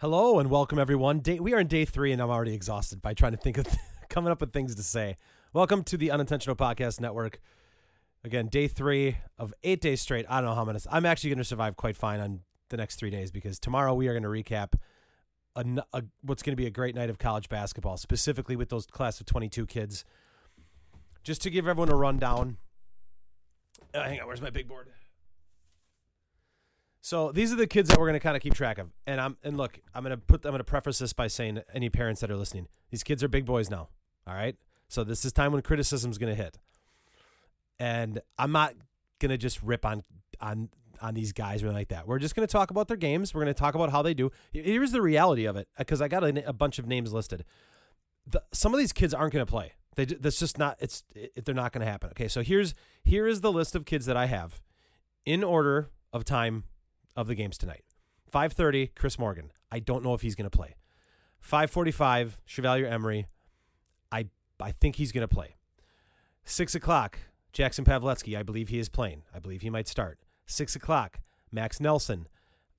Hello and welcome everyone. Day, we are in day three, and I'm already exhausted by trying to think of coming up with things to say. Welcome to the Unintentional Podcast Network. Again, day three of eight days straight. I don't know how many. I'm actually going to survive quite fine on the next three days because tomorrow we are going to recap a, a, what's going to be a great night of college basketball, specifically with those class of 22 kids. Just to give everyone a rundown. Uh, hang on, where's my big board? So these are the kids that we're going to kind of keep track of. And I'm and look, I'm going to put I'm going to preface this by saying any parents that are listening, these kids are big boys now. All right? So this is time when criticism is going to hit. And I'm not going to just rip on on on these guys or like that. We're just going to talk about their games. We're going to talk about how they do. Here's the reality of it because I got a, a, bunch of names listed. The, some of these kids aren't going to play. They that's just not it's it, they're not going to happen. Okay, so here's here is the list of kids that I have in order of time of the games tonight. 5:30, Chris Morgan. I don't know if he's going to play. 5:45, Chevalier Emery. I I think he's going to play. Six o'clock, Jackson Paveletzke. I believe he is playing. I believe he might start. Six o'clock, Max Nelson.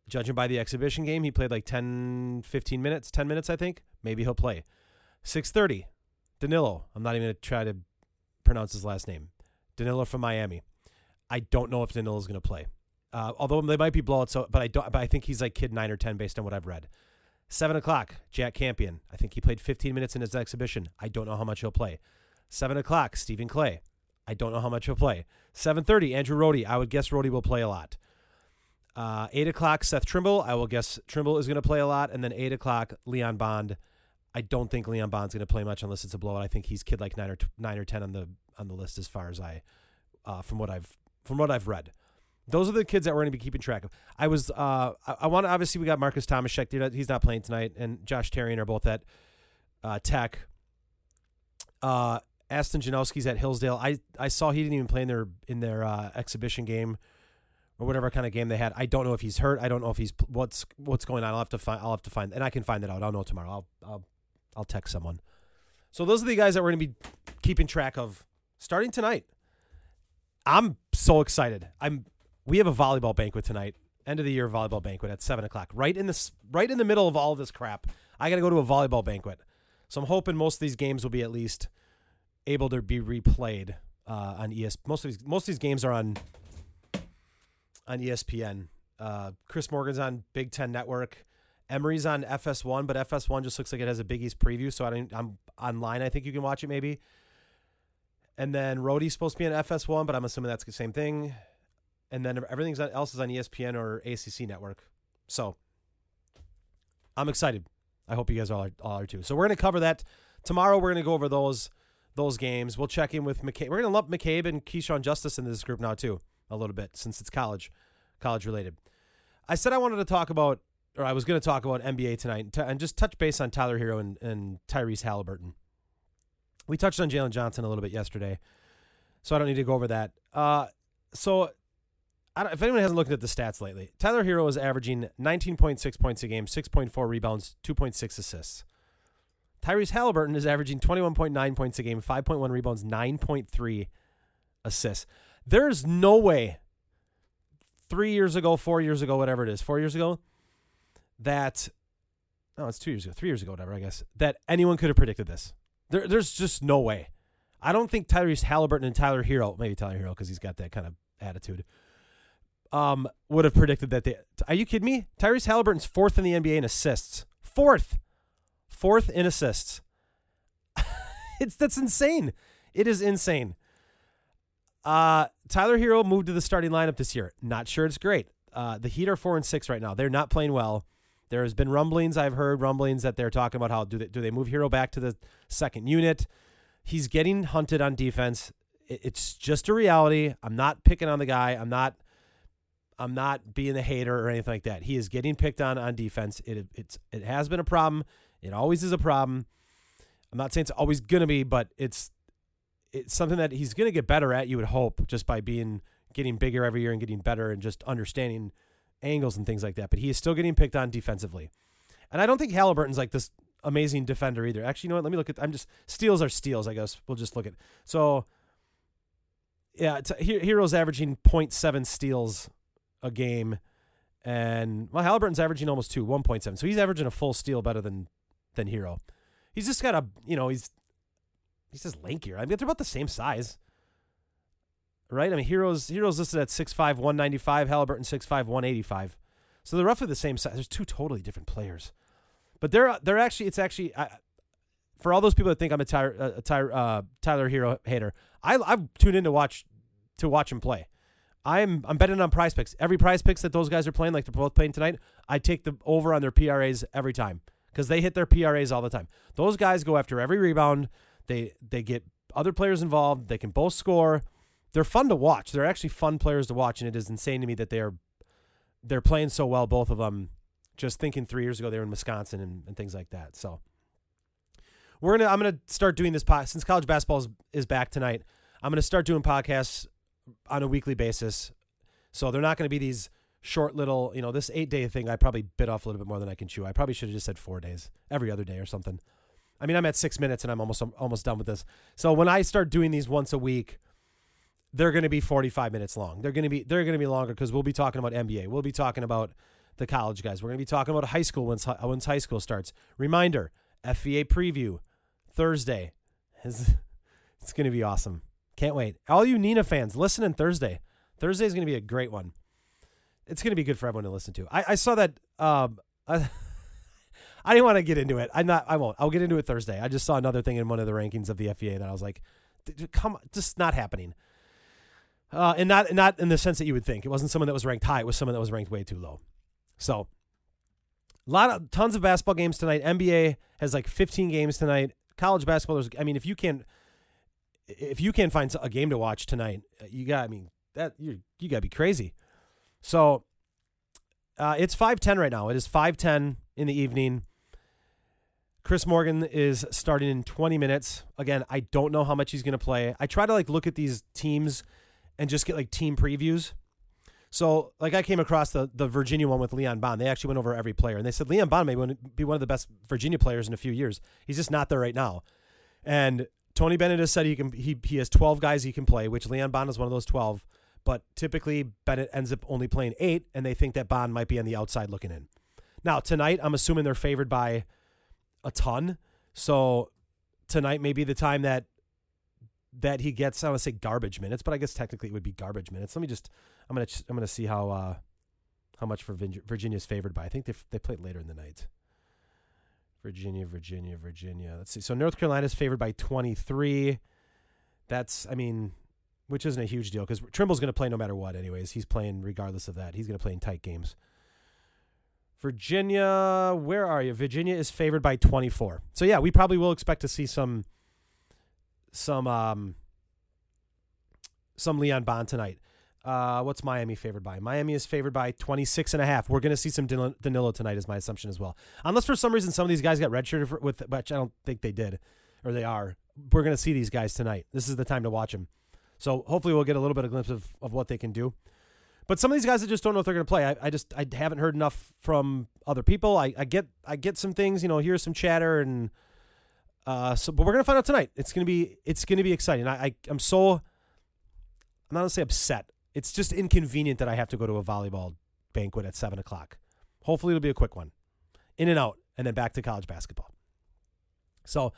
Judging by the exhibition game, he played like 10, 15 minutes, 10 minutes, I think. Maybe he'll play. 6.30, Danilo. I'm not even going to try to pronounce his last name. Danilo from Miami. I don't know if Danilo is going to play. Uh, although they might be blowouts, so but I don't. But I think he's like kid nine or ten based on what I've read. Seven o'clock, Jack Campion. I think he played 15 minutes in his exhibition. I don't know how much he'll play. Seven o'clock, Stephen Clay. I don't know how much he'll play. 7:30, Andrew Rohde. I would guess Rohde will play a lot. Uh, eight o'clock, Seth Trimble. I will guess Trimble is going to play a lot, and then eight o'clock, Leon Bond. I don't think Leon Bond's going to play much unless it's a blowout. I think he's kid like nine or t- nine or ten on the on the list as far as I, uh, from what I've from what I've read. Those are the kids that we're going to be keeping track of. I was, uh, I, I want to, obviously, we got Marcus Thomas Tomaszek. He's not playing tonight. And Josh Therrien are both at uh, Tech. Uh, Aston Janowski's at Hillsdale. I, I saw he didn't even play in their, in their uh, exhibition game or whatever kind of game they had. I don't know if he's hurt. I don't know if he's, what's, what's going on. I'll have to find, I'll have to find, and I can find that out. I'll know tomorrow. I'll, I'll, I'll text someone. So those are the guys that we're going to be keeping track of starting tonight. I'm so excited. I'm we have a volleyball banquet tonight. End of the year volleyball banquet at seven o'clock. Right in this, right in the middle of all this crap. I got to go to a volleyball banquet. So I'm hoping most of these games will be at least able to be replayed uh, on ES. Most of these, most of these games are on on ESPN. Uh, Chris Morgan's on Big Ten Network. Emery's on FS1, but FS1 just looks like it has a Big East preview, so I don't, I'm online. I think you can watch it maybe. And then Rohde's supposed to be on FS1, but I'm assuming that's the same thing and then everything else is on ESPN or ACC network. So I'm excited. I hope you guys all are, all are too. So we're going to cover that tomorrow. We're going to go over those those games. We'll check in with McCabe. We're going to lump McCabe and Keyshawn Justice in this group now too, a little bit since it's college college related. I said I wanted to talk about, or I was going to talk about NBA tonight and just touch base on Tyler Herro and, and Tyrese Halliburton. We touched on Jalen Johnson a little bit yesterday, so I don't need to go over that. Uh, so if anyone hasn't looked at the stats lately, Tyler Herro is averaging 19.6 points a game, 6.4 rebounds, 2.6 assists. Tyrese Halliburton is averaging 21.9 points a game, 5.1 rebounds, 9.3 assists. There's no way three years ago, four years ago, whatever it is, four years ago, that, no, it's two years ago, three years ago, whatever, I guess, that anyone could have predicted this. There, there's just no way. I don't think Tyrese Halliburton and Tyler Herro, maybe Tyler Herro because he's got that kind of attitude, um, would have predicted that. They, are you kidding me? Tyrese Halliburton's fourth in the NBA in assists. Fourth, fourth in assists. it's that's insane. It is insane. Uh, Tyler Herro moved to the starting lineup this year. Not sure it's great. Uh, the Heat are four and six right now. They're not playing well. There has been rumblings. I've heard rumblings that they're talking about how do they do they move Herro back to the second unit. He's getting hunted on defense. It's just a reality. I'm not picking on the guy. I'm not I'm not being a hater or anything like that. He is getting picked on on defense. It it's it has been a problem. It always is a problem. I'm not saying it's always to be, but it's it's something that he's to get better at. You would hope just by being getting bigger every year and getting better and just understanding angles and things like that. But he is still getting picked on defensively, and I don't think Halliburton's like this amazing defender either. Actually, you know what? Let me look at. I'm just steals are steals. I guess we'll just look at. So yeah, Herro's averaging 0.7 steals a game, And well, Halliburton's averaging almost two, 1.7. So he's averaging a full steal better than than Herro. He's just got a, you know, he's he's just lankier. I mean, they're about the same size. Right? I mean, Herro's Herro's listed at 6'5", 195, Halliburton 6'5", 185. So they're roughly the same size. There's two totally different players. But they're they're actually it's actually I, for all those people that think I'm a Tyler, a Tyler, uh, Tyler Herro hater, I I've tuned in to watch to watch him play. I'm I'm betting on PrizePicks. Every PrizePicks that those guys are playing, like they're both playing tonight, I take the over on their PRAs every time because they hit their PRAs all the time. Those guys go after every rebound. They they get other players involved. They can both score. They're fun to watch. They're actually fun players to watch, and it is insane to me that they're they're playing so well, both of them. Just thinking three years ago they were in Wisconsin and, and things like that. So we're gonna I'm gonna start doing this pod since college basketball is, is back tonight. I'm gonna start doing podcasts on a weekly basis. So they're not gonna be these short little, you know, this eight day thing. I probably bit off a little bit more than I can chew. I probably should have just said four days, every other day or something. I mean, I'm at six minutes and I'm almost almost done with this. So when I start doing these once a week, they're going to be 45 minutes long. They're going to be they're going to be longer because we'll be talking about NBA. We'll be talking about the college guys. We're going to be talking about high school once once high school starts. Reminder: FVA preview Thursday. It's, it's going to be awesome. Can't wait. All you Nina fans, listen on Thursday. Thursday is going to be a great one. It's going to be good for everyone to listen to. I, I saw that. Um, I, I didn't want to get into it. I'm not. I won't. I'll get into it Thursday. I just saw another thing in one of the rankings of the FVA that I was like, "Come, just not happening." Uh, and not not in the sense that you would think. It wasn't someone that was ranked high. It was someone that was ranked way too low. So, a lot of tons of basketball games tonight. NBA has like 15 games tonight. College basketball. There's, I mean, if you can, if you can't find a game to watch tonight, uh, you got. I mean, that you you got to be crazy. So, uh, it's 5:10 right now. It is 5:10 in the evening. Chris Morgan is starting in 20 minutes. Again, I don't know how much he's going to play. I try to like look at these teams and just get like team previews. So, like, I came across the the Virginia one with Leon Bond. They actually went over every player, and they said Leon Bond may be one of the best Virginia players in a few years. He's just not there right now. And Tony Bennett has said he can he he has 12 guys he can play, which Leon Bond is one of those 12. But typically Bennett ends up only playing eight, and they think that Bond might be on the outside looking in. Now tonight, I'm assuming they're favored by a ton. So tonight may be the time that that he gets. I want to say garbage minutes, but I guess technically it would be garbage minutes. Let me just. I'm gonna. I'm gonna see how uh, how much for Virginia's favored by. I think they they played later in the night. Virginia, Virginia, Virginia. Let's see. So North Carolina is favored by 23. That's. I mean, which isn't a huge deal because Trimble's going to play no matter what. Anyways, he's playing regardless of that. He's going to play in tight games. Virginia, where are you? Virginia is favored by 24. So yeah, we probably will expect to see some some um some Leon Bond tonight. Uh, what's Miami favored by? Miami is favored by 26 and a half. We're going to see some Danilo tonight is my assumption as well. Unless for some reason some of these guys got redshirted with which I don't think they did or they are. We're going to see these guys tonight. This is the time to watch them. So hopefully we'll get a little bit of glimpse of, of what they can do. But some of these guys I just don't know if they're going to play. I, I just I haven't heard enough from other people. I, I get I get some things, you know, here's some chatter and uh, so, but we're gonna find out tonight. It's gonna be it's gonna be exciting. I, I am so I'm not gonna say upset. It's just inconvenient that I have to go to a volleyball banquet at seven o'clock. Hopefully, it'll be a quick one, in and out, and then back to college basketball. So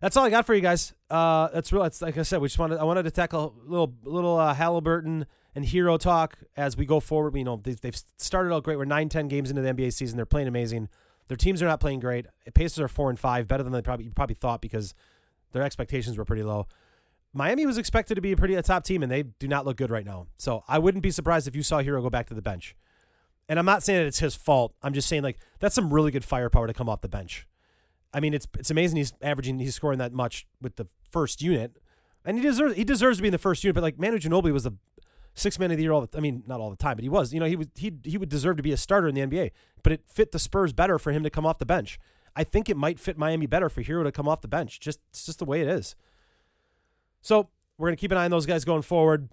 that's all I got for you guys. Uh, that's real. It's like I said, we just wanted I wanted to tackle a little little uh, Halliburton and Herro talk as we go forward. You know, they've, they've started out great. We're nine, ten games into the NBA season. They're playing amazing. Their teams are not playing great. Pacers are four and five, better than they probably probably thought because their expectations were pretty low. Miami was expected to be a pretty a top team, and they do not look good right now. So I wouldn't be surprised if you saw Herro go back to the bench. And I'm not saying that it's his fault. I'm just saying like that's some really good firepower to come off the bench. I mean, it's it's amazing he's averaging he's scoring that much with the first unit, and he deserves he deserves to be in the first unit. But like Manu Ginobili was the six man of the year all the I mean not all the time, but he was. You know, he would he he would deserve to be a starter in the NBA. But it fit the Spurs better for him to come off the bench. I think it might fit Miami better for Herro to come off the bench. Just it's just the way it is. So we're gonna keep an eye on those guys going forward.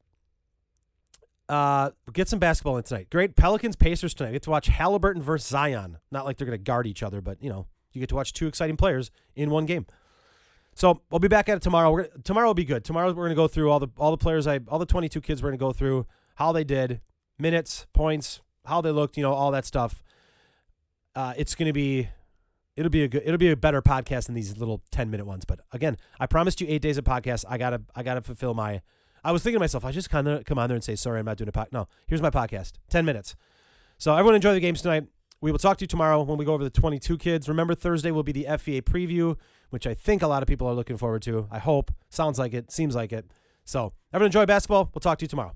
Uh, get some basketball in tonight. Great Pelicans Pacers tonight. get to watch Halliburton versus Zion. Not like they're gonna guard each other, but you know you get to watch two exciting players in one game. So we'll be back at it tomorrow. We're, tomorrow will be good. Tomorrow we're going to go through all the all the players I all the 22 kids we're going to go through how they did, minutes, points, how they looked, you know, all that stuff. Uh, it's going to be it'll be a good it'll be a better podcast than these little 10 minute ones. But again i promised you eight days of podcast. I gotta i gotta fulfill my i was thinking to myself i just kind of come on there and say sorry i'm not doing a podcast no here's my podcast 10 minutes. So everyone enjoy the games tonight. We will talk to you tomorrow when we go over the 22 kids. Remember thursday will be the FVA preview which i think a lot of people are looking forward to i hope. Sounds like it seems like it. So everyone enjoy basketball. We'll talk to you tomorrow